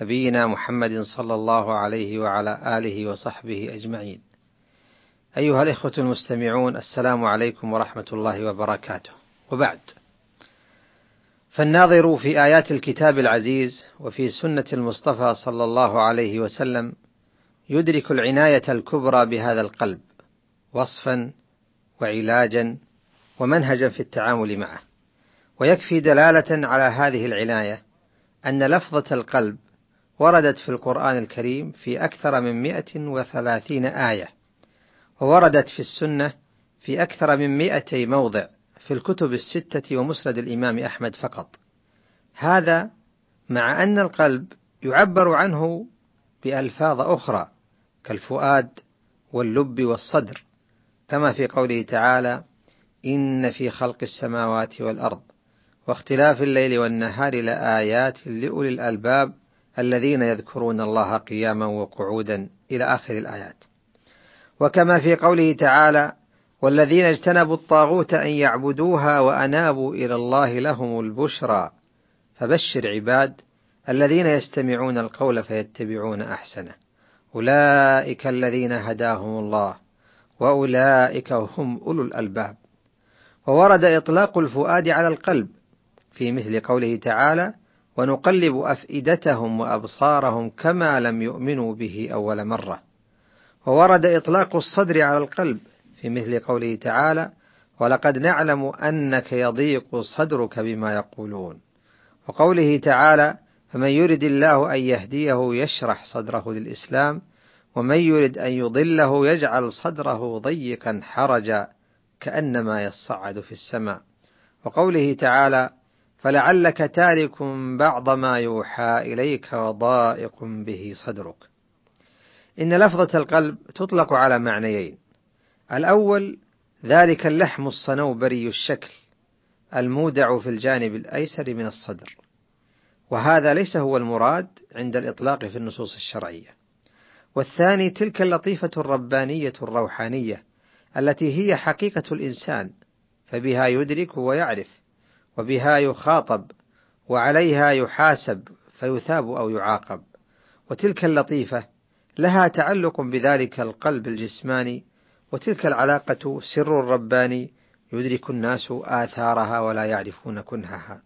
نبينا محمد صلى الله عليه وعلى آله وصحبه أجمعين. أيها الإخوة المستمعون السلام عليكم ورحمة الله وبركاته. وبعد فالناظر في آيات الكتاب العزيز وفي سنة المصطفى صلى الله عليه وسلم يدرك العناية الكبرى بهذا القلب وصفا وعلاجا ومنهجا في التعامل معه. ويكفي دلالة على هذه العناية أن لفظة القلب وردت في القرآن الكريم في أكثر من مئة وثلاثين آية ووردت في السنة في أكثر من مئتي موضع في الكتب الستة ومسند الإمام أحمد فقط. هذا مع أن القلب يعبر عنه بألفاظ أخرى كالفؤاد واللب والصدر كما في قوله تعالى إن في خلق السماوات والأرض واختلاف الليل والنهار لآيات لأولي الألباب الذين يذكرون الله قياما وقعودا إلى آخر الآيات. وكما في قوله تعالى: والذين اجتنبوا الطاغوت أن يعبدوها وأنابوا إلى الله لهم البشرى. فبشر عباد الذين يستمعون القول فيتبعون أحسنه. أولئك الذين هداهم الله وأولئك هم أولو الألباب. وورد إطلاق الفؤاد على القلب في مثل قوله تعالى ونقلب أفئدتهم وأبصارهم كما لم يؤمنوا به أول مرة. وورد إطلاق الصدر على القلب في مثل قوله تعالى ولقد نعلم أنك يضيق صدرك بما يقولون وقوله تعالى فمن يرد الله أن يهديه يشرح صدره للإسلام ومن يرد أن يضله يجعل صدره ضيقا حرجا كأنما يصعد في السماء وقوله تعالى فلعلك تارك بعض ما يوحى إليك وضائق به صدرك. إن لفظة القلب تطلق على معنيين. الأول ذلك اللحم الصنوبري الشكل المودع في الجانب الأيسر من الصدر. وهذا ليس هو المراد عند الإطلاق في النصوص الشرعية. والثاني تلك اللطيفة الربانية الروحانية التي هي حقيقة الإنسان فبها يدرك ويعرف وبها يخاطب وعليها يحاسب فيثاب أو يعاقب وتلك اللطيفة لها تعلق بذلك القلب الجسماني وتلك العلاقة سر رباني يدرك الناس آثارها ولا يعرفون كنهها.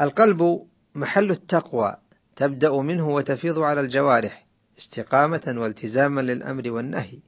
القلب محل التقوى تبدأ منه وتفيض على الجوارح استقامة والتزاما للأمر والنهي،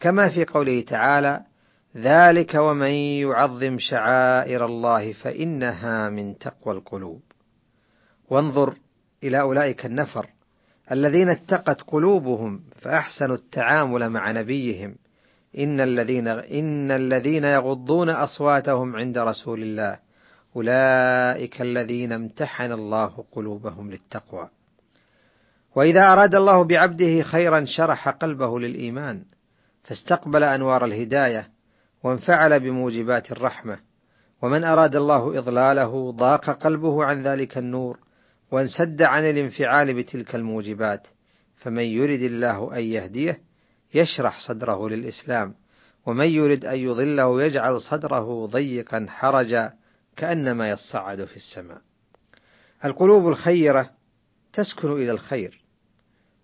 كما في قوله تعالى: ذلك ومن يعظم شعائر الله فإنها من تقوى القلوب. وانظر إلى أولئك النفر الذين اتقت قلوبهم فأحسنوا التعامل مع نبيهم إن الذين إن الذين يغضون أصواتهم عند رسول الله أولئك الذين امتحن الله قلوبهم للتقوى. وإذا أراد الله بعبده خيرا شرح قلبه للإيمان فاستقبل أنوار الهداية وانفعل بموجبات الرحمة ومن أراد الله إضلاله ضاق قلبه عن ذلك النور وانسد عن الانفعال بتلك الموجبات فمن يرد الله أن يهديه يشرح صدره للإسلام ومن يرد أن يضله يجعل صدره ضيقا حرجا كأنما يصعد في السماء. القلوب الخيرة تسكن إلى الخير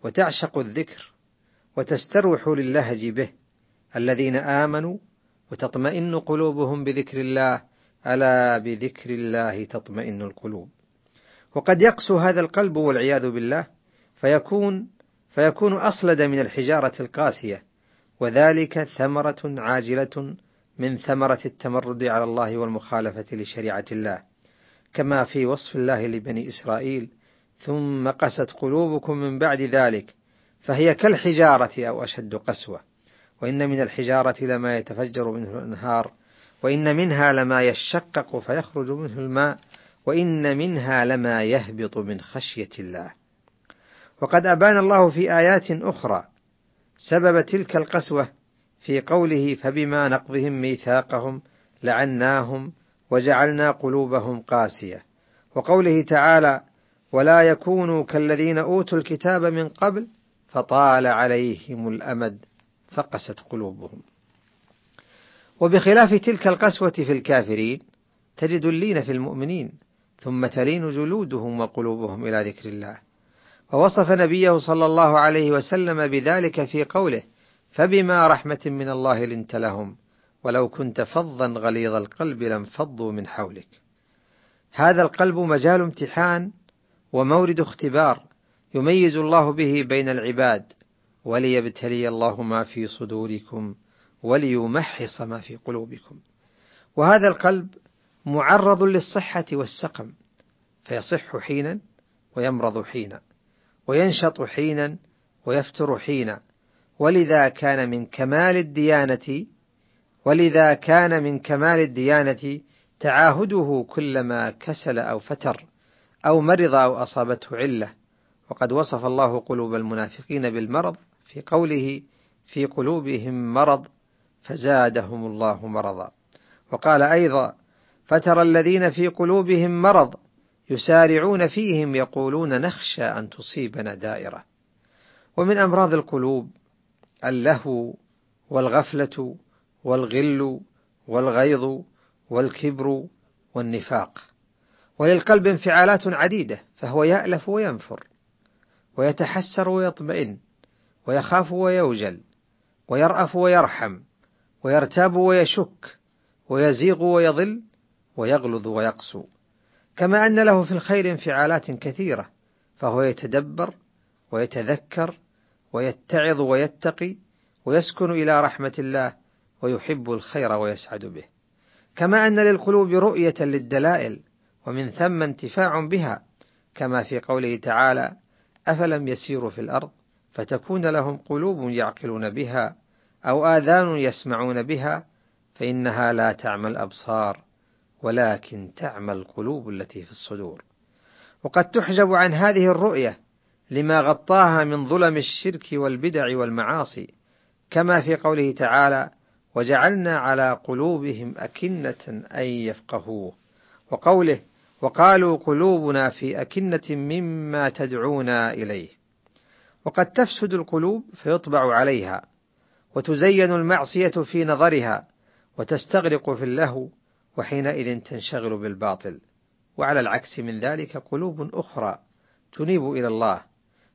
وتعشق الذكر وتستروح للهج به الذين آمنوا وتطمئن قلوبهم بذكر الله. ألا بذكر الله تطمئن القلوب. وقد يقسو هذا القلب والعياذ بالله فيكون فيكون أصلد من الحجارة القاسية وذلك ثمرة عاجلة من ثمرة التمرد على الله والمخالفة لشريعة الله. كما في وصف الله لبني إسرائيل ثم قست قلوبكم من بعد ذلك فهي كالحجارة أو أشد قسوة. وإن من الحجارة لما يتفجر منه الأنهار وإن منها لما يشقق فيخرج منه الماء وإن منها لما يهبط من خشية الله. وقد أبان الله في آيات أخرى سبب تلك القسوة في قوله فبما نقضهم ميثاقهم لعناهم وجعلنا قلوبهم قاسية. وقوله تعالى ولا يكونوا كالذين أوتوا الكتاب من قبل فطال عليهم الأمد. فقست قلوبهم. وبخلاف تلك القسوة في الكافرين تجد اللين في المؤمنين ثم تلين جلودهم وقلوبهم إلى ذكر الله. ووصف نبيه صلى الله عليه وسلم بذلك في قوله فبما رحمة من الله لنت لهم ولو كنت فظا غليظ القلب لانفضوا من حولك. هذا القلب مجال امتحان ومورد اختبار يميز الله به بين العباد وليبتلي الله ما في صدوركم وليمحص ما في قلوبكم. وهذا القلب معرض للصحة والسقم فيصح حينا ويمرض حينا وينشط حينا ويفتر حينا. ولذا كان من كمال الديانة ولذا كان من كمال الديانة تعاهده كلما كسل أو فتر أو مرض أو أصابته علة. وقد وصف الله قلوب المنافقين بالمرض في قوله في قلوبهم مرض فزادهم الله مرضا. وقال أيضا فترى الذين في قلوبهم مرض يسارعون فيهم يقولون نخشى أن تصيبنا دائرة. ومن أمراض القلوب اللهو والغفلة والغل والغيظ والكبر والنفاق. وللقلب انفعالات عديدة فهو يألف وينفر. ويتحسر ويطمئن ويخاف ويوجل ويرأف ويرحم ويرتاب ويشك ويزيغ ويضل ويغلظ ويقسو. كما أن له في الخير انفعالات كثيرة فهو يتدبر ويتذكر ويتعظ ويتقي ويسكن إلى رحمة الله ويحب الخير ويسعد به. كما أن للقلوب رؤية للدلائل ومن ثم انتفاع بها كما في قوله تعالى أفلم يسيروا في الأرض؟ فتكون لهم قلوب يعقلون بها أو آذان يسمعون بها فإنها لا تعمى الأبصار ولكن تعمى القلوب التي في الصدور. وقد تحجب عن هذه الرؤية لما غطاها من ظلم الشرك والبدع والمعاصي كما في قوله تعالى وجعلنا على قلوبهم أكنة أن يفقهوه وقوله وقالوا قلوبنا في أكنة مما تدعونا إليه. وقد تفسد القلوب فيطبع عليها وتزين المعصية في نظرها وتستغرق في اللهو وحينئذ تنشغل بالباطل. وعلى العكس من ذلك قلوب أخرى تنيب إلى الله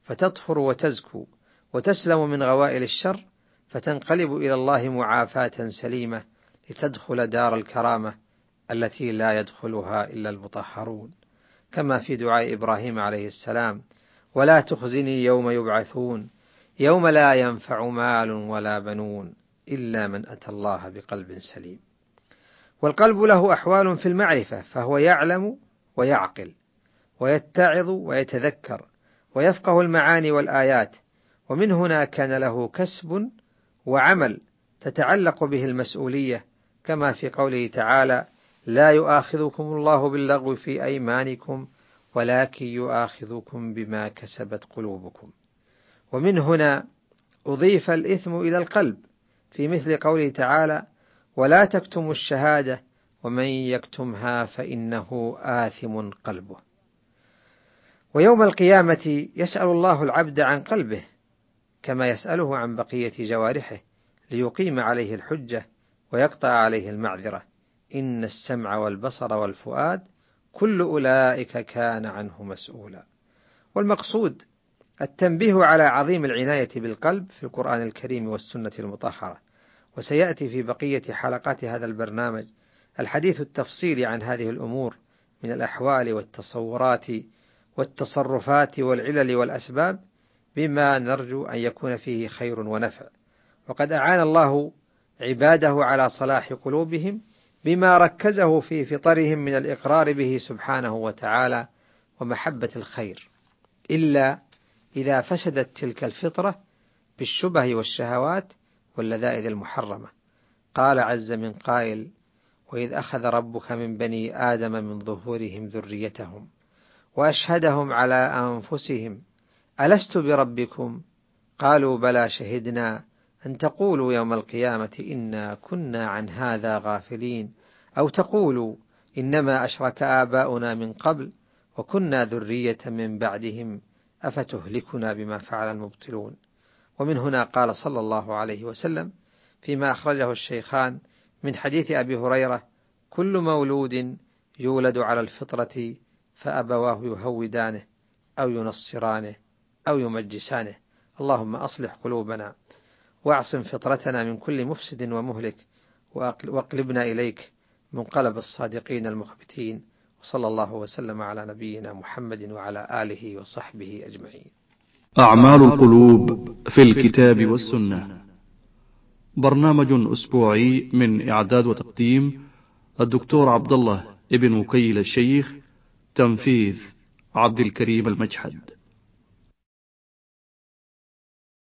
فتطهر وتزكو وتسلم من غوائل الشر فتنقلب إلى الله معافاة سليمة لتدخل دار الكرامة. التي لا يدخلها إلا المطهرون كما في دعاء إبراهيم عليه السلام ولا تخزني يوم يبعثون يوم لا ينفع مال ولا بنون إلا من أتى الله بقلب سليم. والقلب له أحوال في المعرفة فهو يعلم ويعقل ويتعظ ويتذكر ويفقه المعاني والآيات ومن هنا كان له كسب وعمل تتعلق به المسؤولية كما في قوله تعالى لا يؤاخذكم الله باللغو في أيمانكم ولكن يؤاخذكم بما كسبت قلوبكم. ومن هنا أضيف الإثم إلى القلب في مثل قوله تعالى ولا تكتموا الشهادة ومن يكتمها فإنه آثم قلبه. ويوم القيامة يسأل الله العبد عن قلبه كما يسأله عن بقية جوارحه ليقيم عليه الحجة ويقطع عليه المعذرة. إن السمع والبصر والفؤاد كل أولئك كان عنه مسؤولا. والمقصود التنبيه على عظيم العناية بالقلب في القرآن الكريم والسنة المطهرة. وسيأتي في بقية حلقات هذا البرنامج الحديث التفصيلي عن هذه الأمور من الأحوال والتصورات والتصرفات والعلل والأسباب بما نرجو أن يكون فيه خير ونفع. وقد أعان الله عباده على صلاح قلوبهم بما ركزه في فطرهم من الإقرار به سبحانه وتعالى ومحبة الخير إلا إذا فسدت تلك الفطرة بالشبه والشهوات واللذائذ المحرمة. قال عز من قائل وإذ أخذ ربك من بني آدم من ظهورهم ذريتهم وأشهدهم على أنفسهم ألست بربكم؟ قالوا بلى شهدنا أن تقولوا يوم القيامة إنا كنا عن هذا غافلين أو تقولوا إنما أشرك آباؤنا من قبل وكنا ذرية من بعدهم أفتهلكنا بما فعل المبطلون؟ ومن هنا قال صلى الله عليه وسلم فيما أخرجه الشيخان من حديث أبي هريرة كل مولود يولد على الفطرة فأبواه يهودانه أو ينصرانه أو يمجسانه. اللهم أصلح قلوبنا. واعصم فطرتنا من كل مفسد ومهلك واقلبنا إليك منقلب الصادقين المخبتين وصلى الله وسلم على نبينا محمد وعلى آله وصحبه أجمعين. أعمال القلوب في الكتاب والسنة. برنامج أسبوعي من إعداد وتقديم الدكتور عبد الله ابن وكيل الشيخ تنفيذ عبد الكريم المجحد.